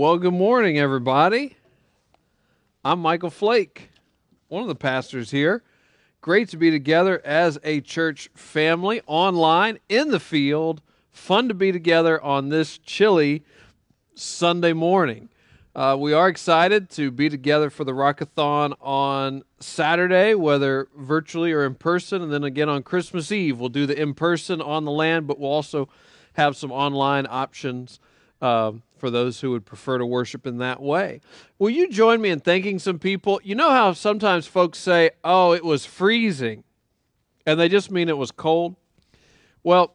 Well, good morning, everybody. I'm Michael Flake, one of the pastors here. Great to be together as a church family, online, in the field. Fun to be together on this chilly Sunday morning. Uh, we are excited to be together for the Rockathon on Saturday, whether virtually or in person, and then again on Christmas Eve. We'll do the in person on the land, but we'll also have some online options uh, for those who would prefer to worship in that way. Will you join me in thanking some people? You know how sometimes folks say, oh, it was freezing, and they just mean it was cold? Well,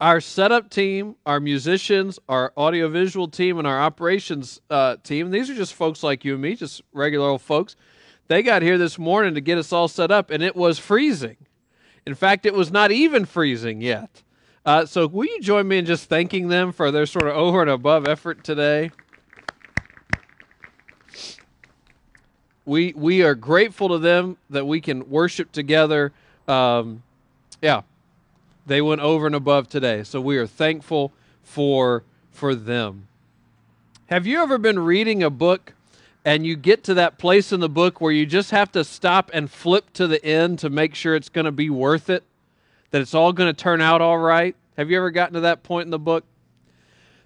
our setup team, our musicians, our audiovisual team, and our operations uh, team, these are just folks like you and me, just regular old folks. They got here this morning to get us all set up, and it was freezing. In fact, it was not even freezing yet. Uh, so, will you join me in just thanking them for their sort of over and above effort today? We we are grateful to them that we can worship together. Um, yeah, they went over and above today. So we are thankful for for them. Have you ever been reading a book and you get to that place in the book where you just have to stop and flip to the end to make sure it's going to be worth it? That it's all going to turn out all right? Have you ever gotten to that point in the book?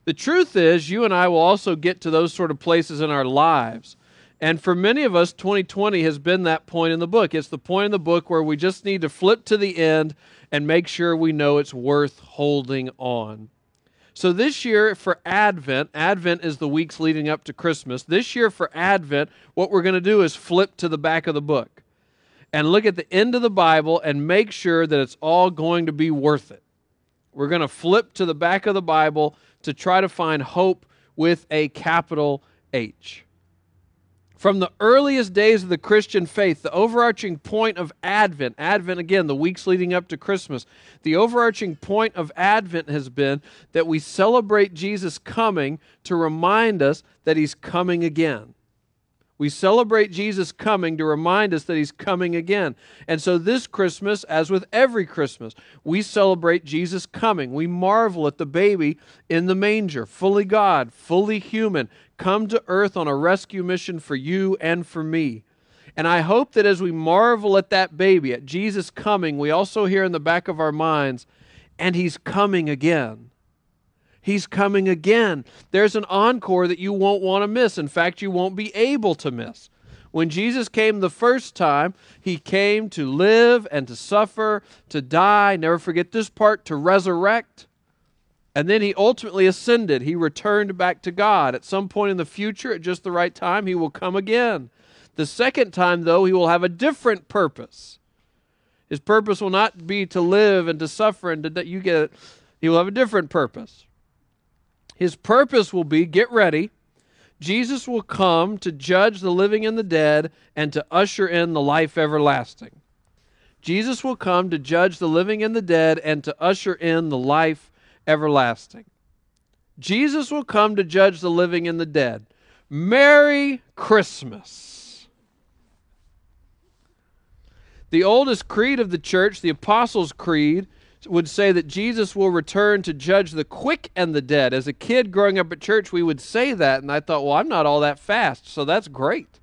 The truth is, you and I will also get to those sort of places in our lives. And for many of us, 2020 has been that point in the book. It's the point in the book where we just need to flip to the end and make sure we know it's worth holding on. So, this year for Advent, Advent is the weeks leading up to Christmas. This year for Advent, what we're going to do is flip to the back of the book and look at the end of the Bible and make sure that it's all going to be worth it. We're going to flip to the back of the Bible to try to find hope with a capital H. From the earliest days of the Christian faith, the overarching point of Advent, Advent again, the weeks leading up to Christmas, the overarching point of Advent has been that we celebrate Jesus coming to remind us that he's coming again. We celebrate Jesus coming to remind us that he's coming again. And so, this Christmas, as with every Christmas, we celebrate Jesus coming. We marvel at the baby in the manger, fully God, fully human, come to earth on a rescue mission for you and for me. And I hope that as we marvel at that baby, at Jesus coming, we also hear in the back of our minds, and he's coming again. He's coming again. There's an encore that you won't want to miss. In fact, you won't be able to miss. When Jesus came the first time, he came to live and to suffer, to die. Never forget this part to resurrect. And then he ultimately ascended. He returned back to God. At some point in the future, at just the right time, he will come again. The second time, though, he will have a different purpose. His purpose will not be to live and to suffer and to you get it. He will have a different purpose. His purpose will be get ready. Jesus will come to judge the living and the dead and to usher in the life everlasting. Jesus will come to judge the living and the dead and to usher in the life everlasting. Jesus will come to judge the living and the dead. Merry Christmas. The oldest creed of the church, the Apostles' Creed, would say that Jesus will return to judge the quick and the dead. As a kid growing up at church, we would say that, and I thought, well, I'm not all that fast, so that's great.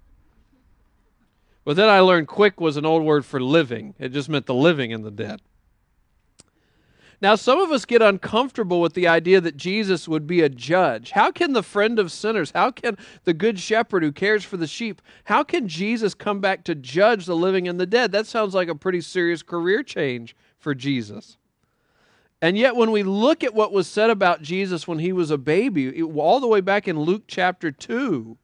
But then I learned quick was an old word for living, it just meant the living and the dead. Now, some of us get uncomfortable with the idea that Jesus would be a judge. How can the friend of sinners, how can the good shepherd who cares for the sheep, how can Jesus come back to judge the living and the dead? That sounds like a pretty serious career change for Jesus. And yet, when we look at what was said about Jesus when he was a baby, all the way back in Luke chapter 2,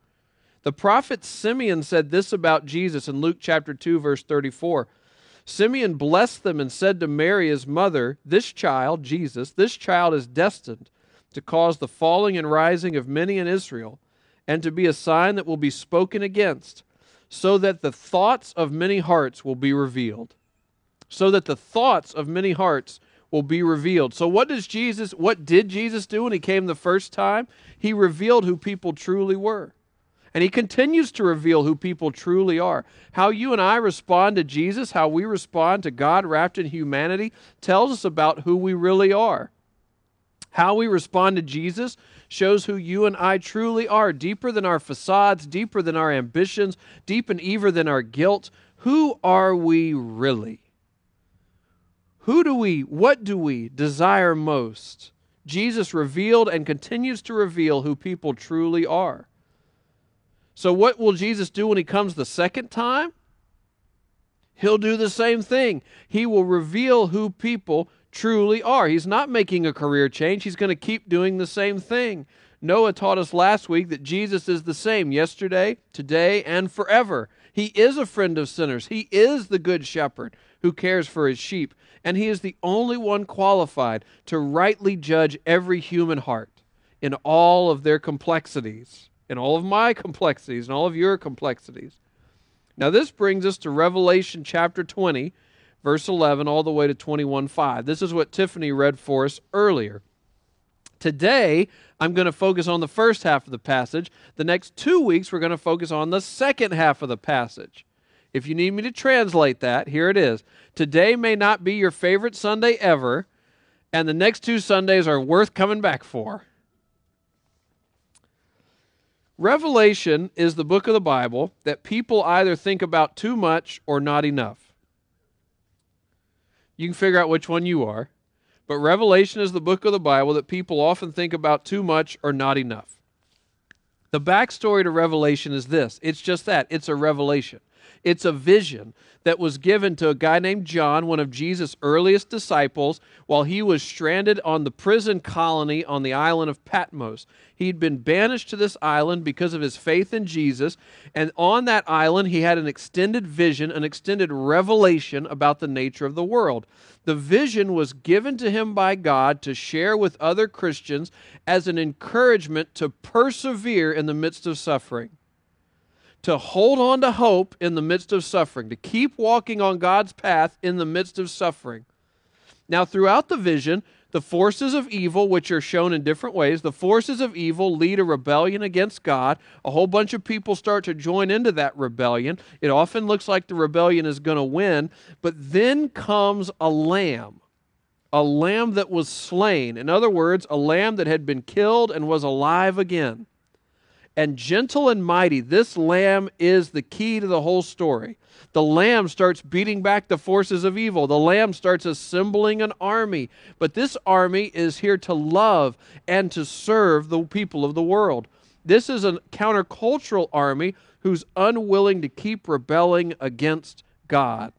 the prophet Simeon said this about Jesus in Luke chapter 2, verse 34. Simeon blessed them and said to Mary, his mother, This child, Jesus, this child is destined to cause the falling and rising of many in Israel, and to be a sign that will be spoken against, so that the thoughts of many hearts will be revealed. So that the thoughts of many hearts will be revealed. So what does Jesus what did Jesus do when he came the first time? He revealed who people truly were. And he continues to reveal who people truly are. How you and I respond to Jesus, how we respond to God wrapped in humanity tells us about who we really are. How we respond to Jesus shows who you and I truly are, deeper than our facades, deeper than our ambitions, deep and than our guilt. Who are we really? Who do we, what do we desire most? Jesus revealed and continues to reveal who people truly are. So, what will Jesus do when he comes the second time? He'll do the same thing. He will reveal who people truly are. He's not making a career change, he's going to keep doing the same thing. Noah taught us last week that Jesus is the same yesterday, today, and forever. He is a friend of sinners. He is the good shepherd who cares for his sheep. And he is the only one qualified to rightly judge every human heart in all of their complexities, in all of my complexities, and all of your complexities. Now, this brings us to Revelation chapter 20, verse 11, all the way to 21 5. This is what Tiffany read for us earlier. Today, I'm going to focus on the first half of the passage. The next two weeks, we're going to focus on the second half of the passage. If you need me to translate that, here it is. Today may not be your favorite Sunday ever, and the next two Sundays are worth coming back for. Revelation is the book of the Bible that people either think about too much or not enough. You can figure out which one you are. But Revelation is the book of the Bible that people often think about too much or not enough. The backstory to Revelation is this it's just that it's a revelation. It's a vision that was given to a guy named John, one of Jesus' earliest disciples, while he was stranded on the prison colony on the island of Patmos. He'd been banished to this island because of his faith in Jesus, and on that island, he had an extended vision, an extended revelation about the nature of the world. The vision was given to him by God to share with other Christians as an encouragement to persevere in the midst of suffering to hold on to hope in the midst of suffering, to keep walking on God's path in the midst of suffering. Now, throughout the vision, the forces of evil, which are shown in different ways, the forces of evil lead a rebellion against God. A whole bunch of people start to join into that rebellion. It often looks like the rebellion is going to win, but then comes a lamb, a lamb that was slain. In other words, a lamb that had been killed and was alive again and gentle and mighty. This lamb is the key to the whole story. The lamb starts beating back the forces of evil. The lamb starts assembling an army. But this army is here to love and to serve the people of the world. This is a countercultural army who's unwilling to keep rebelling against God.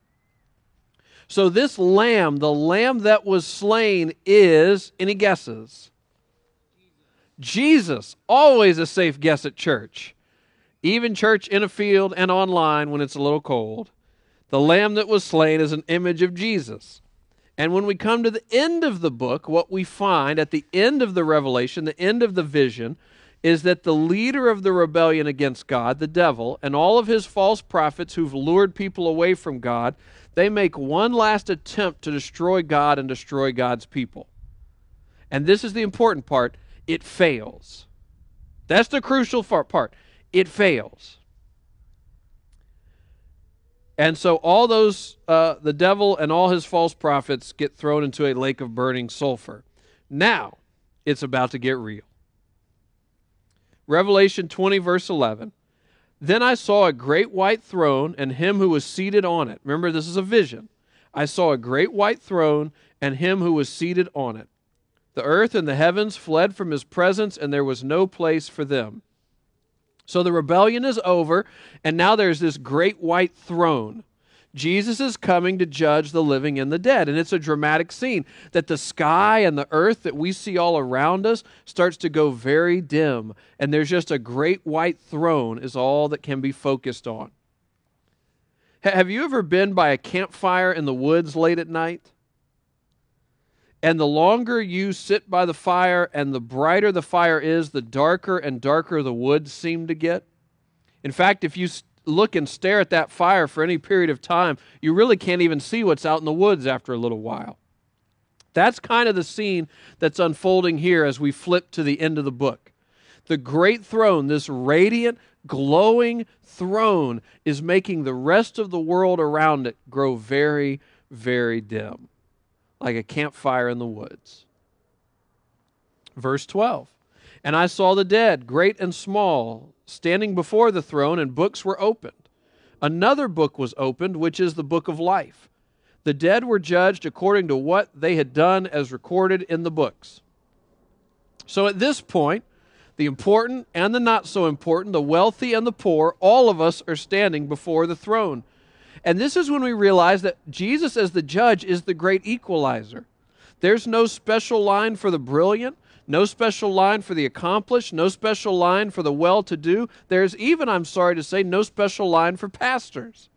So, this lamb, the lamb that was slain, is, any guesses? Jesus, always a safe guess at church. Even church in a field and online when it's a little cold. The lamb that was slain is an image of Jesus. And when we come to the end of the book, what we find at the end of the revelation, the end of the vision, is that the leader of the rebellion against God, the devil, and all of his false prophets who've lured people away from God, they make one last attempt to destroy God and destroy God's people. And this is the important part it fails. That's the crucial part. It fails. And so all those, uh, the devil and all his false prophets get thrown into a lake of burning sulfur. Now, it's about to get real. Revelation 20, verse 11. Then I saw a great white throne and him who was seated on it. Remember, this is a vision. I saw a great white throne and him who was seated on it. The earth and the heavens fled from his presence, and there was no place for them. So the rebellion is over, and now there's this great white throne. Jesus is coming to judge the living and the dead. And it's a dramatic scene that the sky and the earth that we see all around us starts to go very dim. And there's just a great white throne, is all that can be focused on. Have you ever been by a campfire in the woods late at night? And the longer you sit by the fire and the brighter the fire is, the darker and darker the wood seem to get. In fact, if you look and stare at that fire for any period of time, you really can't even see what's out in the woods after a little while. That's kind of the scene that's unfolding here as we flip to the end of the book. The great throne, this radiant, glowing throne, is making the rest of the world around it grow very, very dim like a campfire in the woods. Verse 12 And I saw the dead, great and small, standing before the throne, and books were opened. Another book was opened, which is the book of life. The dead were judged according to what they had done as recorded in the books. So at this point, the important and the not so important, the wealthy and the poor, all of us are standing before the throne. And this is when we realize that Jesus, as the judge, is the great equalizer. There's no special line for the brilliant, no special line for the accomplished, no special line for the well to do. There's even, I'm sorry to say, no special line for pastors.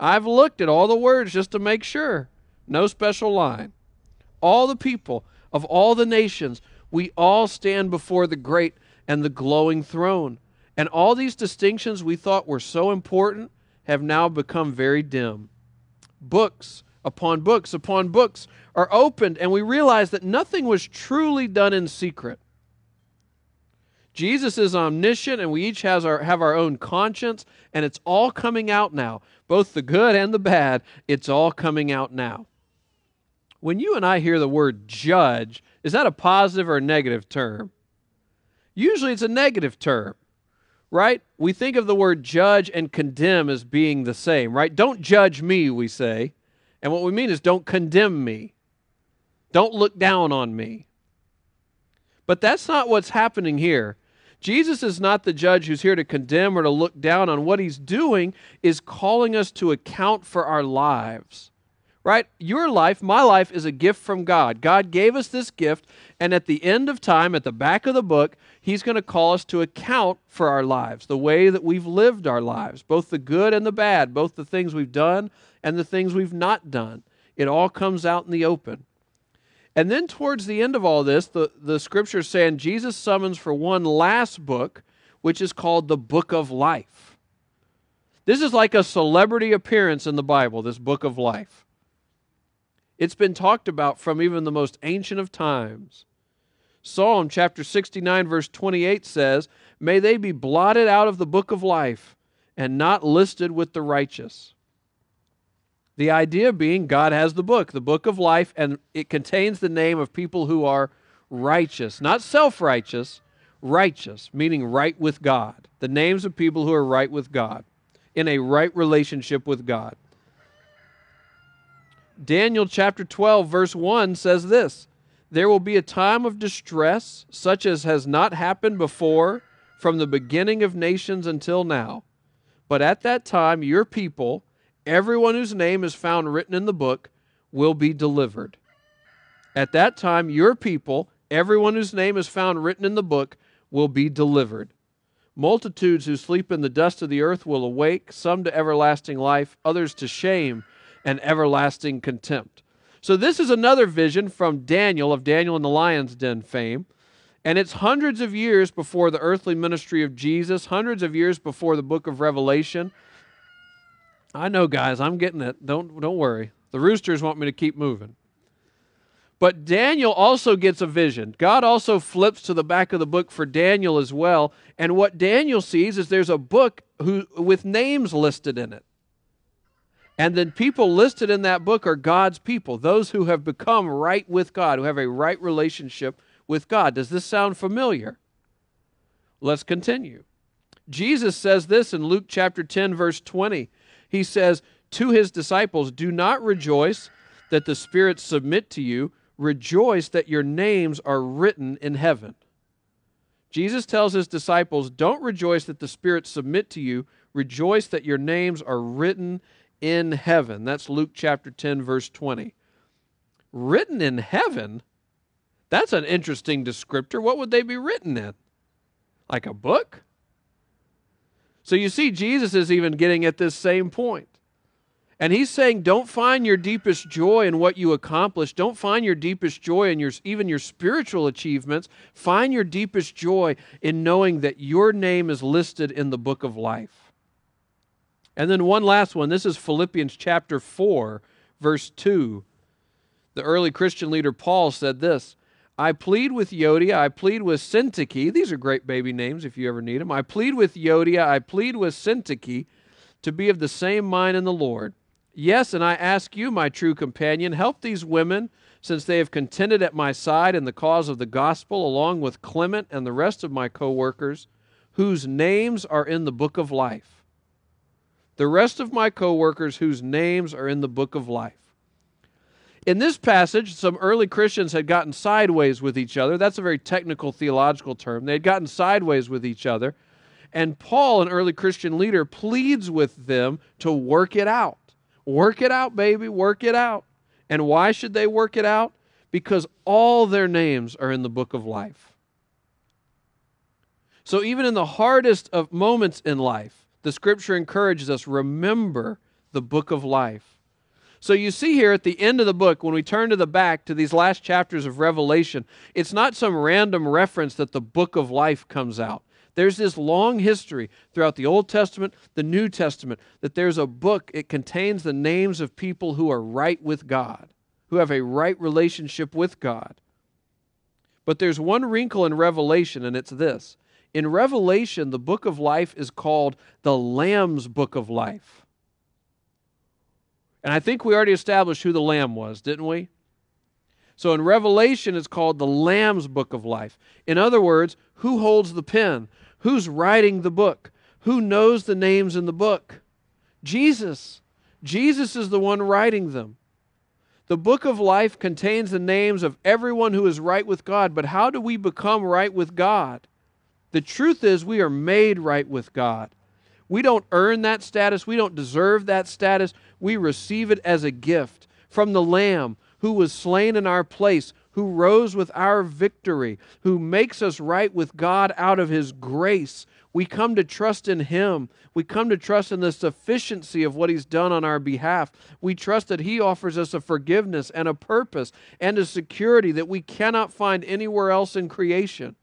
I've looked at all the words just to make sure. No special line. All the people of all the nations we all stand before the great and the glowing throne. And all these distinctions we thought were so important have now become very dim. Books upon books upon books are opened, and we realize that nothing was truly done in secret. Jesus is omniscient, and we each has our, have our own conscience, and it's all coming out now. Both the good and the bad, it's all coming out now. When you and I hear the word judge, is that a positive or a negative term? Usually it's a negative term, right? We think of the word judge and condemn as being the same, right? Don't judge me, we say. And what we mean is don't condemn me. Don't look down on me. But that's not what's happening here. Jesus is not the judge who's here to condemn or to look down on. What he's doing is calling us to account for our lives right? Your life, my life, is a gift from God. God gave us this gift, and at the end of time, at the back of the book, He's going to call us to account for our lives, the way that we've lived our lives, both the good and the bad, both the things we've done and the things we've not done. It all comes out in the open. And then towards the end of all this, the, the scripture saying Jesus summons for one last book, which is called the Book of Life. This is like a celebrity appearance in the Bible, this Book of Life. It's been talked about from even the most ancient of times. Psalm chapter 69, verse 28 says, May they be blotted out of the book of life and not listed with the righteous. The idea being God has the book, the book of life, and it contains the name of people who are righteous, not self righteous, righteous, meaning right with God. The names of people who are right with God, in a right relationship with God. Daniel chapter 12, verse 1 says this There will be a time of distress, such as has not happened before from the beginning of nations until now. But at that time, your people, everyone whose name is found written in the book, will be delivered. At that time, your people, everyone whose name is found written in the book, will be delivered. Multitudes who sleep in the dust of the earth will awake, some to everlasting life, others to shame and everlasting contempt. So, this is another vision from Daniel of Daniel in the lion's den fame. And it's hundreds of years before the earthly ministry of Jesus, hundreds of years before the book of Revelation. I know, guys, I'm getting it. Don't, don't worry. The roosters want me to keep moving. But Daniel also gets a vision. God also flips to the back of the book for Daniel as well. And what Daniel sees is there's a book who, with names listed in it. And then people listed in that book are God's people, those who have become right with God, who have a right relationship with God. Does this sound familiar? Let's continue. Jesus says this in Luke chapter 10, verse 20. He says to his disciples, Do not rejoice that the spirits submit to you, rejoice that your names are written in heaven. Jesus tells his disciples, Don't rejoice that the spirits submit to you, rejoice that your names are written in heaven. That's Luke chapter 10, verse 20. Written in heaven? That's an interesting descriptor. What would they be written in? Like a book? So you see, Jesus is even getting at this same point. And he's saying, don't find your deepest joy in what you accomplish. Don't find your deepest joy in your, even your spiritual achievements. Find your deepest joy in knowing that your name is listed in the book of life. And then one last one. This is Philippians chapter 4, verse 2. The early Christian leader Paul said this I plead with Euodia, I plead with Syntyche. These are great baby names if you ever need them. I plead with Euodia, I plead with Syntyche to be of the same mind in the Lord. Yes, and I ask you, my true companion, help these women since they have contended at my side in the cause of the gospel, along with Clement and the rest of my co workers, whose names are in the book of life. The rest of my coworkers whose names are in the book of life. In this passage, some early Christians had gotten sideways with each other. That's a very technical theological term. They had gotten sideways with each other. And Paul, an early Christian leader, pleads with them to work it out. Work it out, baby, work it out. And why should they work it out? Because all their names are in the book of life. So even in the hardest of moments in life, the scripture encourages us remember the book of life. So you see here at the end of the book, when we turn to the back to these last chapters of Revelation, it's not some random reference that the book of life comes out. There's this long history throughout the Old Testament, the New Testament, that there's a book, it contains the names of people who are right with God, who have a right relationship with God. But there's one wrinkle in Revelation, and it's this. In Revelation, the book of life is called the Lamb's book of life. And I think we already established who the Lamb was, didn't we? So in Revelation, it's called the Lamb's Book of Life. In other words, who holds the pen? Who's writing the book? Who knows the names in the book? Jesus. Jesus is the one writing them. The book of life contains the names of everyone who is right with God, but how do we become right with God? The truth is, we are made right with God. We don't earn that status, we don't deserve that status we receive it as a gift from the Lamb who was slain in our place, who rose with our victory, who makes us right with God out of his grace. We come to trust in him. We come to trust in the sufficiency of what he's done on our behalf. We trust that he offers us a forgiveness and a purpose and a security that we cannot find anywhere else in creation.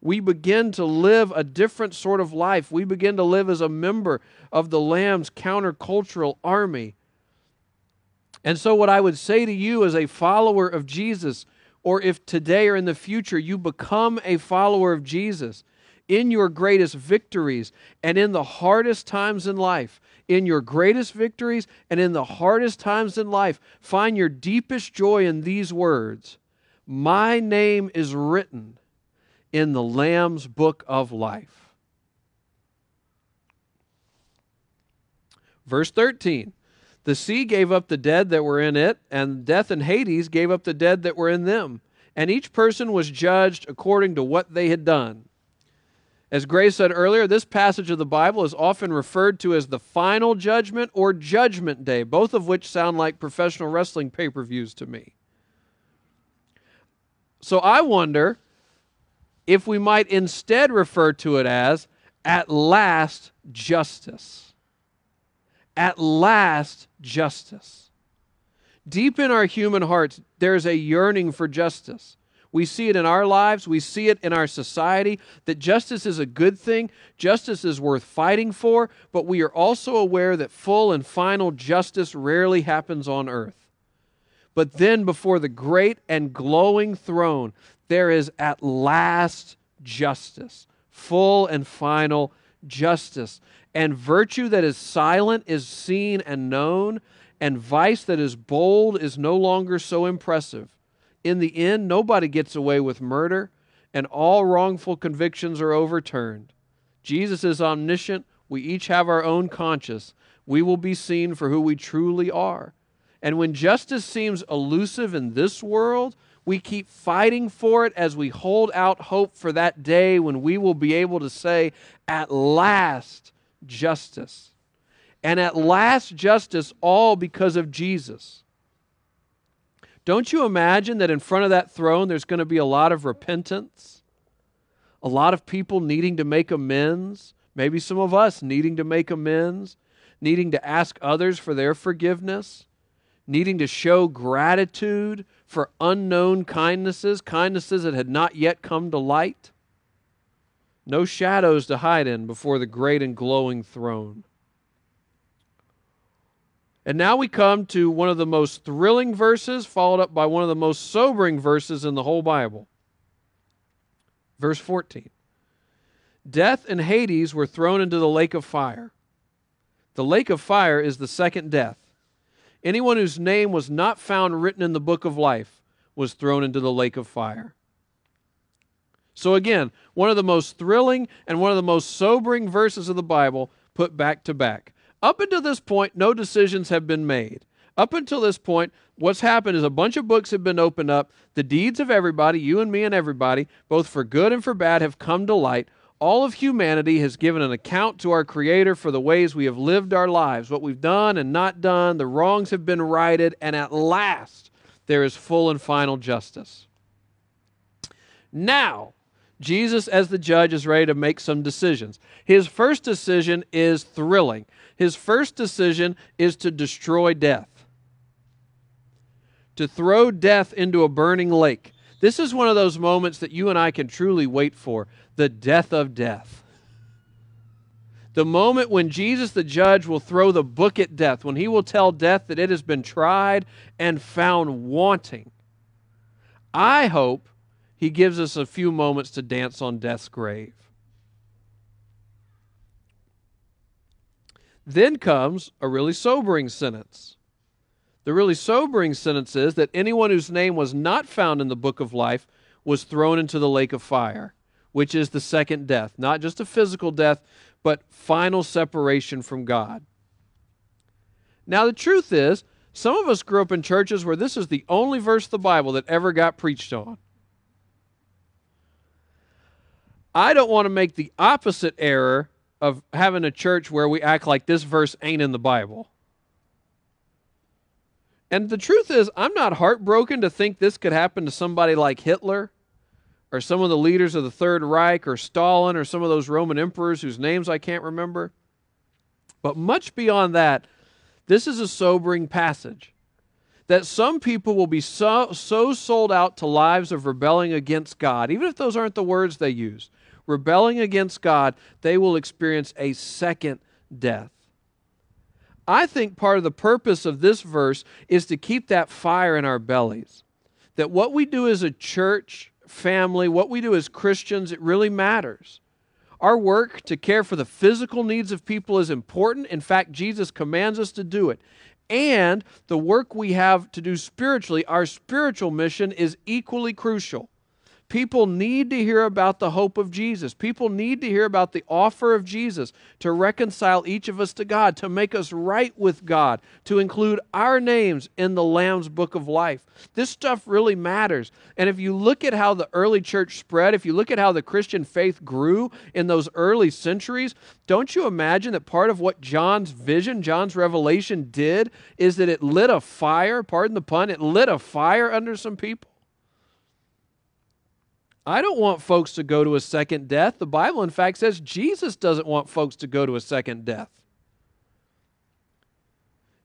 We begin to live a different sort of life. We begin to live as a member of the Lamb's countercultural army. And so, what I would say to you as a follower of Jesus, or if today or in the future you become a follower of Jesus, in your greatest victories and in the hardest times in life, in your greatest victories and in the hardest times in life, find your deepest joy in these words My name is written in the Lamb's book of life. Verse 13 The sea gave up the dead that were in it, and death and Hades gave up the dead that were in them. And each person was judged according to what they had done. As Grace said earlier, this passage of the Bible is often referred to as the final judgment or judgment day, both of which sound like professional wrestling pay per views to me. So I wonder if we might instead refer to it as at last justice at last justice. Deep in our human hearts, there's a yearning for justice. We see it in our lives, we see it in our society that justice is a good thing, justice is worth fighting for, but we are also aware that full and final justice rarely happens on earth. But then, before the great and glowing throne, there is at last justice, full and final justice and virtue that is silent is seen and known, and vice that is bold is no longer so impressive. In the end, nobody gets away with murder, and all wrongful convictions are overturned. Jesus is omniscient. We each have our own conscience. We will be seen for who we truly are. And when justice seems elusive in this world, we keep fighting for it as we hold out hope for that day when we will be able to say, At last, justice. And at last, justice, all because of Jesus. Don't you imagine that in front of that throne there's going to be a lot of repentance? A lot of people needing to make amends? Maybe some of us needing to make amends, needing to ask others for their forgiveness, needing to show gratitude for unknown kindnesses, kindnesses that had not yet come to light no shadows to hide in before the great and glowing throne. And now we come to one of the most thrilling verses, followed up by one of the most sobering verses in the whole Bible. Verse 14 Death and Hades were thrown into the lake of fire. The lake of fire is the second death. Anyone whose name was not found written in the book of life was thrown into the lake of fire. So, again, one of the most thrilling and one of the most sobering verses of the Bible put back to back. Up until this point, no decisions have been made. Up until this point, what's happened is a bunch of books have been opened up. The deeds of everybody, you and me and everybody, both for good and for bad, have come to light. All of humanity has given an account to our Creator for the ways we have lived our lives, what we've done and not done. The wrongs have been righted, and at last there is full and final justice. Now, Jesus, as the judge, is ready to make some decisions. His first decision is thrilling. His first decision is to destroy death, to throw death into a burning lake. This is one of those moments that you and I can truly wait for the death of death. The moment when Jesus, the judge, will throw the book at death, when he will tell death that it has been tried and found wanting. I hope he gives us a few moments to dance on death's grave. Then comes a really sobering sentence. The really sobering sentence is that anyone whose name was not found in the book of life was thrown into the lake of fire, which is the second death. Not just a physical death, but final separation from God. Now, the truth is, some of us grew up in churches where this is the only verse of the Bible that ever got preached on. I don't want to make the opposite error of having a church where we act like this verse ain't in the Bible. And the truth is, I'm not heartbroken to think this could happen to somebody like Hitler or some of the leaders of the Third Reich or Stalin or some of those Roman emperors whose names I can't remember. But much beyond that, this is a sobering passage that some people will be so, so sold out to lives of rebelling against God, even if those aren't the words they use, rebelling against God, they will experience a second death. I think part of the purpose of this verse is to keep that fire in our bellies. That what we do as a church family, what we do as Christians, it really matters. Our work to care for the physical needs of people is important. In fact, Jesus commands us to do it and the work we have to do spiritually, our spiritual mission is equally crucial. People need to hear about the hope of Jesus. People need to hear about the offer of Jesus to reconcile each of us to God, to make us right with God, to include our names in the Lamb's book of life. This stuff really matters. And if you look at how the early church spread, if you look at how the Christian faith grew in those early centuries, don't you imagine that part of what John's vision, John's revelation did, is that it lit a fire, pardon the pun, it lit a fire under some people? I don't want folks to go to a second death. The Bible, in fact, says Jesus doesn't want folks to go to a second death.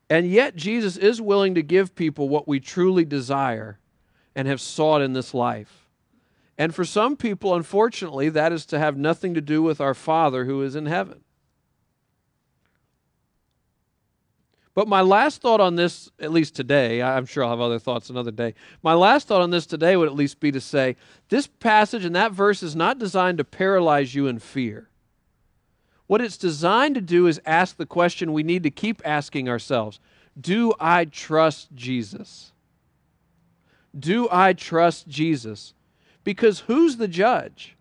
And yet, Jesus is willing to give people what we truly desire and have sought in this life. And for some people, unfortunately, that is to have nothing to do with our Father who is in heaven. But my last thought on this, at least today, I'm sure I'll have other thoughts another day. My last thought on this today would at least be to say this passage and that verse is not designed to paralyze you in fear. What it's designed to do is ask the question we need to keep asking ourselves Do I trust Jesus? Do I trust Jesus? Because who's the judge?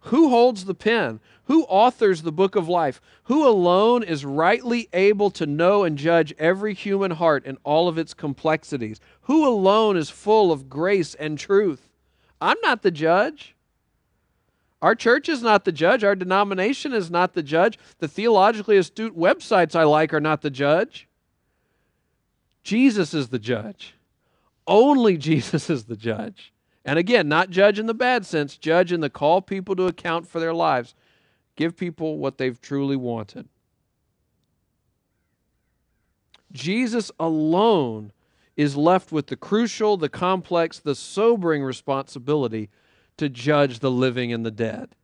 Who holds the pen? Who authors the book of life? Who alone is rightly able to know and judge every human heart in all of its complexities? Who alone is full of grace and truth? I'm not the judge. Our church is not the judge. Our denomination is not the judge. The theologically astute websites I like are not the judge. Jesus is the judge. Only Jesus is the judge. And again, not judge in the bad sense, judge in the call people to account for their lives. Give people what they've truly wanted. Jesus alone is left with the crucial, the complex, the sobering responsibility to judge the living and the dead,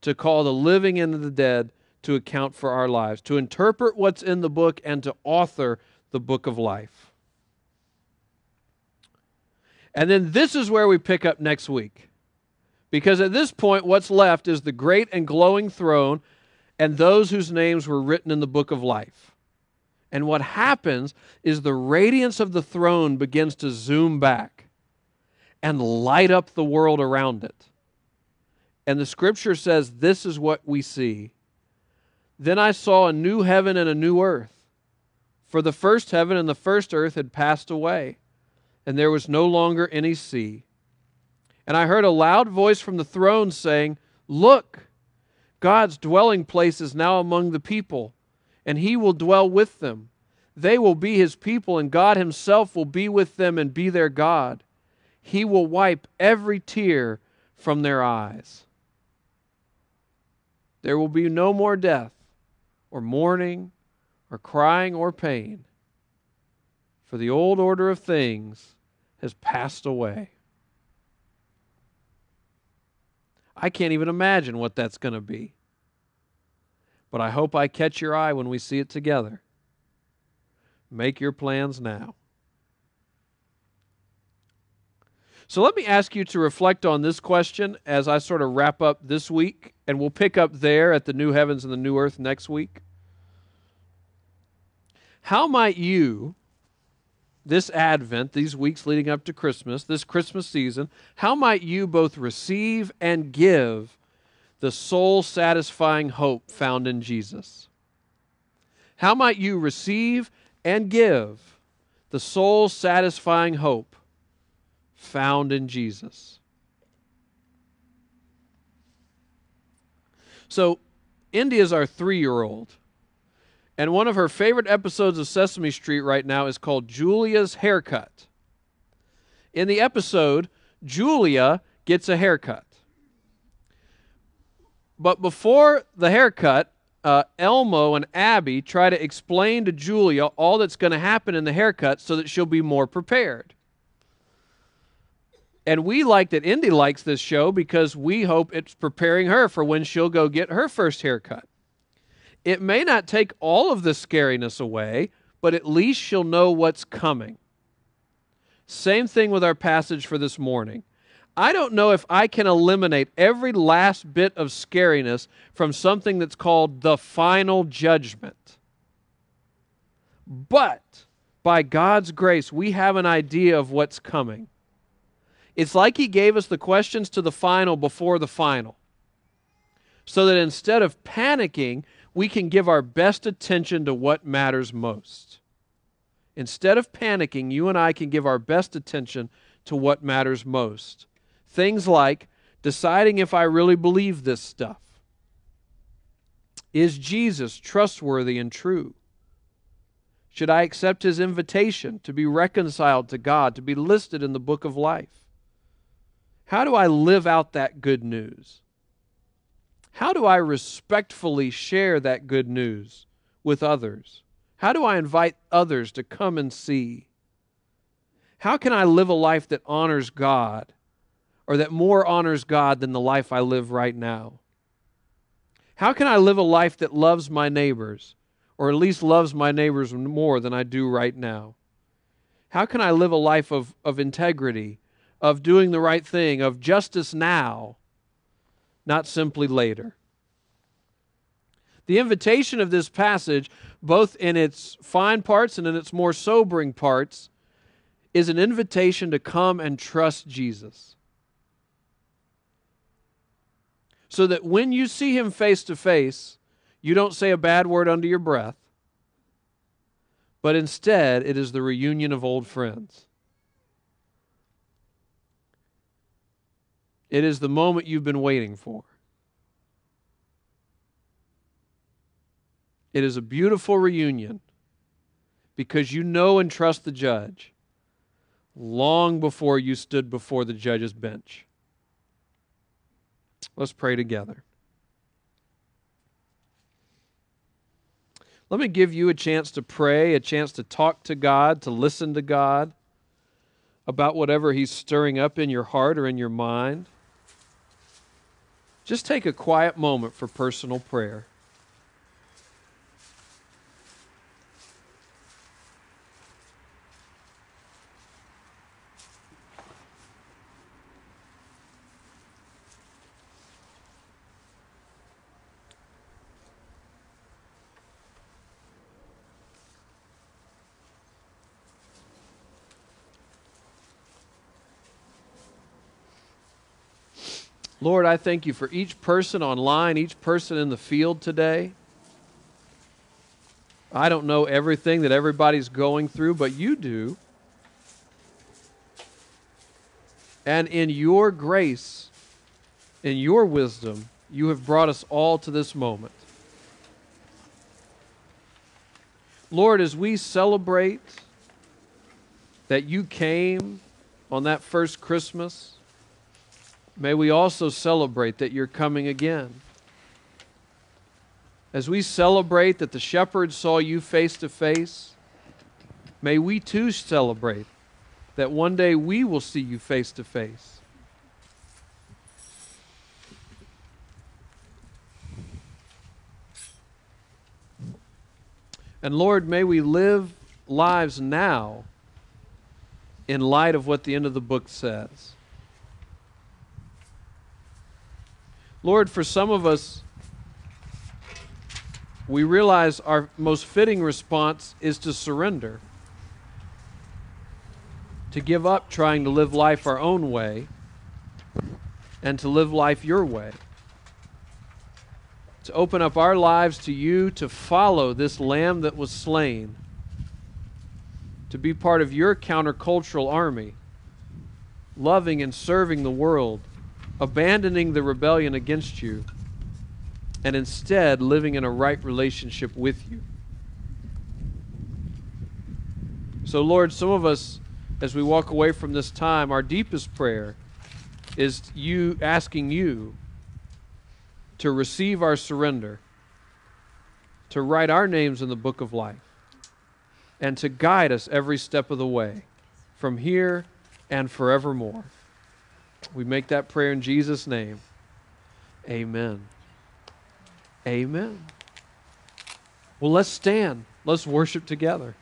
to call the living and the dead to account for our lives, to interpret what's in the book, and to author the book of life. And then this is where we pick up next week. Because at this point, what's left is the great and glowing throne and those whose names were written in the book of life. And what happens is the radiance of the throne begins to zoom back and light up the world around it. And the scripture says, This is what we see. Then I saw a new heaven and a new earth. For the first heaven and the first earth had passed away, and there was no longer any sea. And I heard a loud voice from the throne saying, Look, God's dwelling place is now among the people, and he will dwell with them. They will be his people, and God himself will be with them and be their God. He will wipe every tear from their eyes. There will be no more death, or mourning, or crying, or pain, for the old order of things has passed away. I can't even imagine what that's going to be. But I hope I catch your eye when we see it together. Make your plans now. So let me ask you to reflect on this question as I sort of wrap up this week, and we'll pick up there at the new heavens and the new earth next week. How might you, this Advent, these weeks leading up to Christmas, this Christmas season, how might you both receive and give the soul satisfying hope found in Jesus? How might you receive and give the soul satisfying hope found in Jesus. So, Indy is our three year old. And one of her favorite episodes of Sesame Street right now is called Julia's Haircut. In the episode, Julia gets a haircut. But before the haircut, uh, Elmo and Abby try to explain to Julia all that's going to happen in the haircut so that she'll be more prepared. And we like that Indy likes this show because we hope it's preparing her for when she'll go get her first haircut. It may not take all of the scariness away, but at least she'll know what's coming. Same thing with our passage for this morning. I don't know if I can eliminate every last bit of scariness from something that's called the final judgment. But by God's grace, we have an idea of what's coming. It's like He gave us the questions to the final before the final. So that instead of panicking, we can give our best attention to what matters most. Instead of panicking, you and I can give our best attention to what matters most. Things like deciding if I really believe this stuff. Is Jesus trustworthy and true? Should I accept his invitation to be reconciled to God, to be listed in the book of life? How do I live out that good news? How do I respectfully share that good news with others? How do I invite others to come and see? How can I live a life that honors God or that more honors God than the life I live right now? How can I live a life that loves my neighbors, or at least loves my neighbors more than I do right now? How can I live a life of, of integrity, of doing the right thing, of justice now, not simply later? The invitation of this passage, both in its fine parts and in its more sobering parts, is an invitation to come and trust Jesus. so that when you see him face to face, you don't say a bad word under your breath, but instead it is the reunion of old friends. It is the moment you've been waiting for. It is a beautiful reunion because you know and trust the judge long before you stood before the judge's bench. Let's pray together. Let me give you a chance to pray, a chance to talk to God, to listen to God about whatever He's stirring up in your heart or in your mind. Just take a quiet moment for personal prayer. Lord, I thank you for each person online, each person in the field today. I don't know everything that everybody's going through, but you do. And in your grace, in your wisdom, you have brought us all to this moment. Lord, as we celebrate that you came on that first Christmas, may we also celebrate that you're coming again. As we celebrate that the shepherds saw you face to face, may we too celebrate that one day we will see you face to face. And Lord, may we live lives now in light of what the end of the book says. Lord, for some of us, we realize our most fitting response is to surrender, to give up trying to live life our own way, and to live life your way. To open up our lives to you, to follow this lamb that was slain, to be part of your countercultural army, loving and serving the world, abandoning the rebellion against you and instead living in a right relationship with you. So, Lord, some of us, as we walk away from this time, our deepest prayer is you asking you to receive our surrender, to write our names in the book of life, and to guide us every step of the way from here and forevermore. We make that prayer in Jesus' name. Amen. Amen. Well, let's stand. Let's worship together.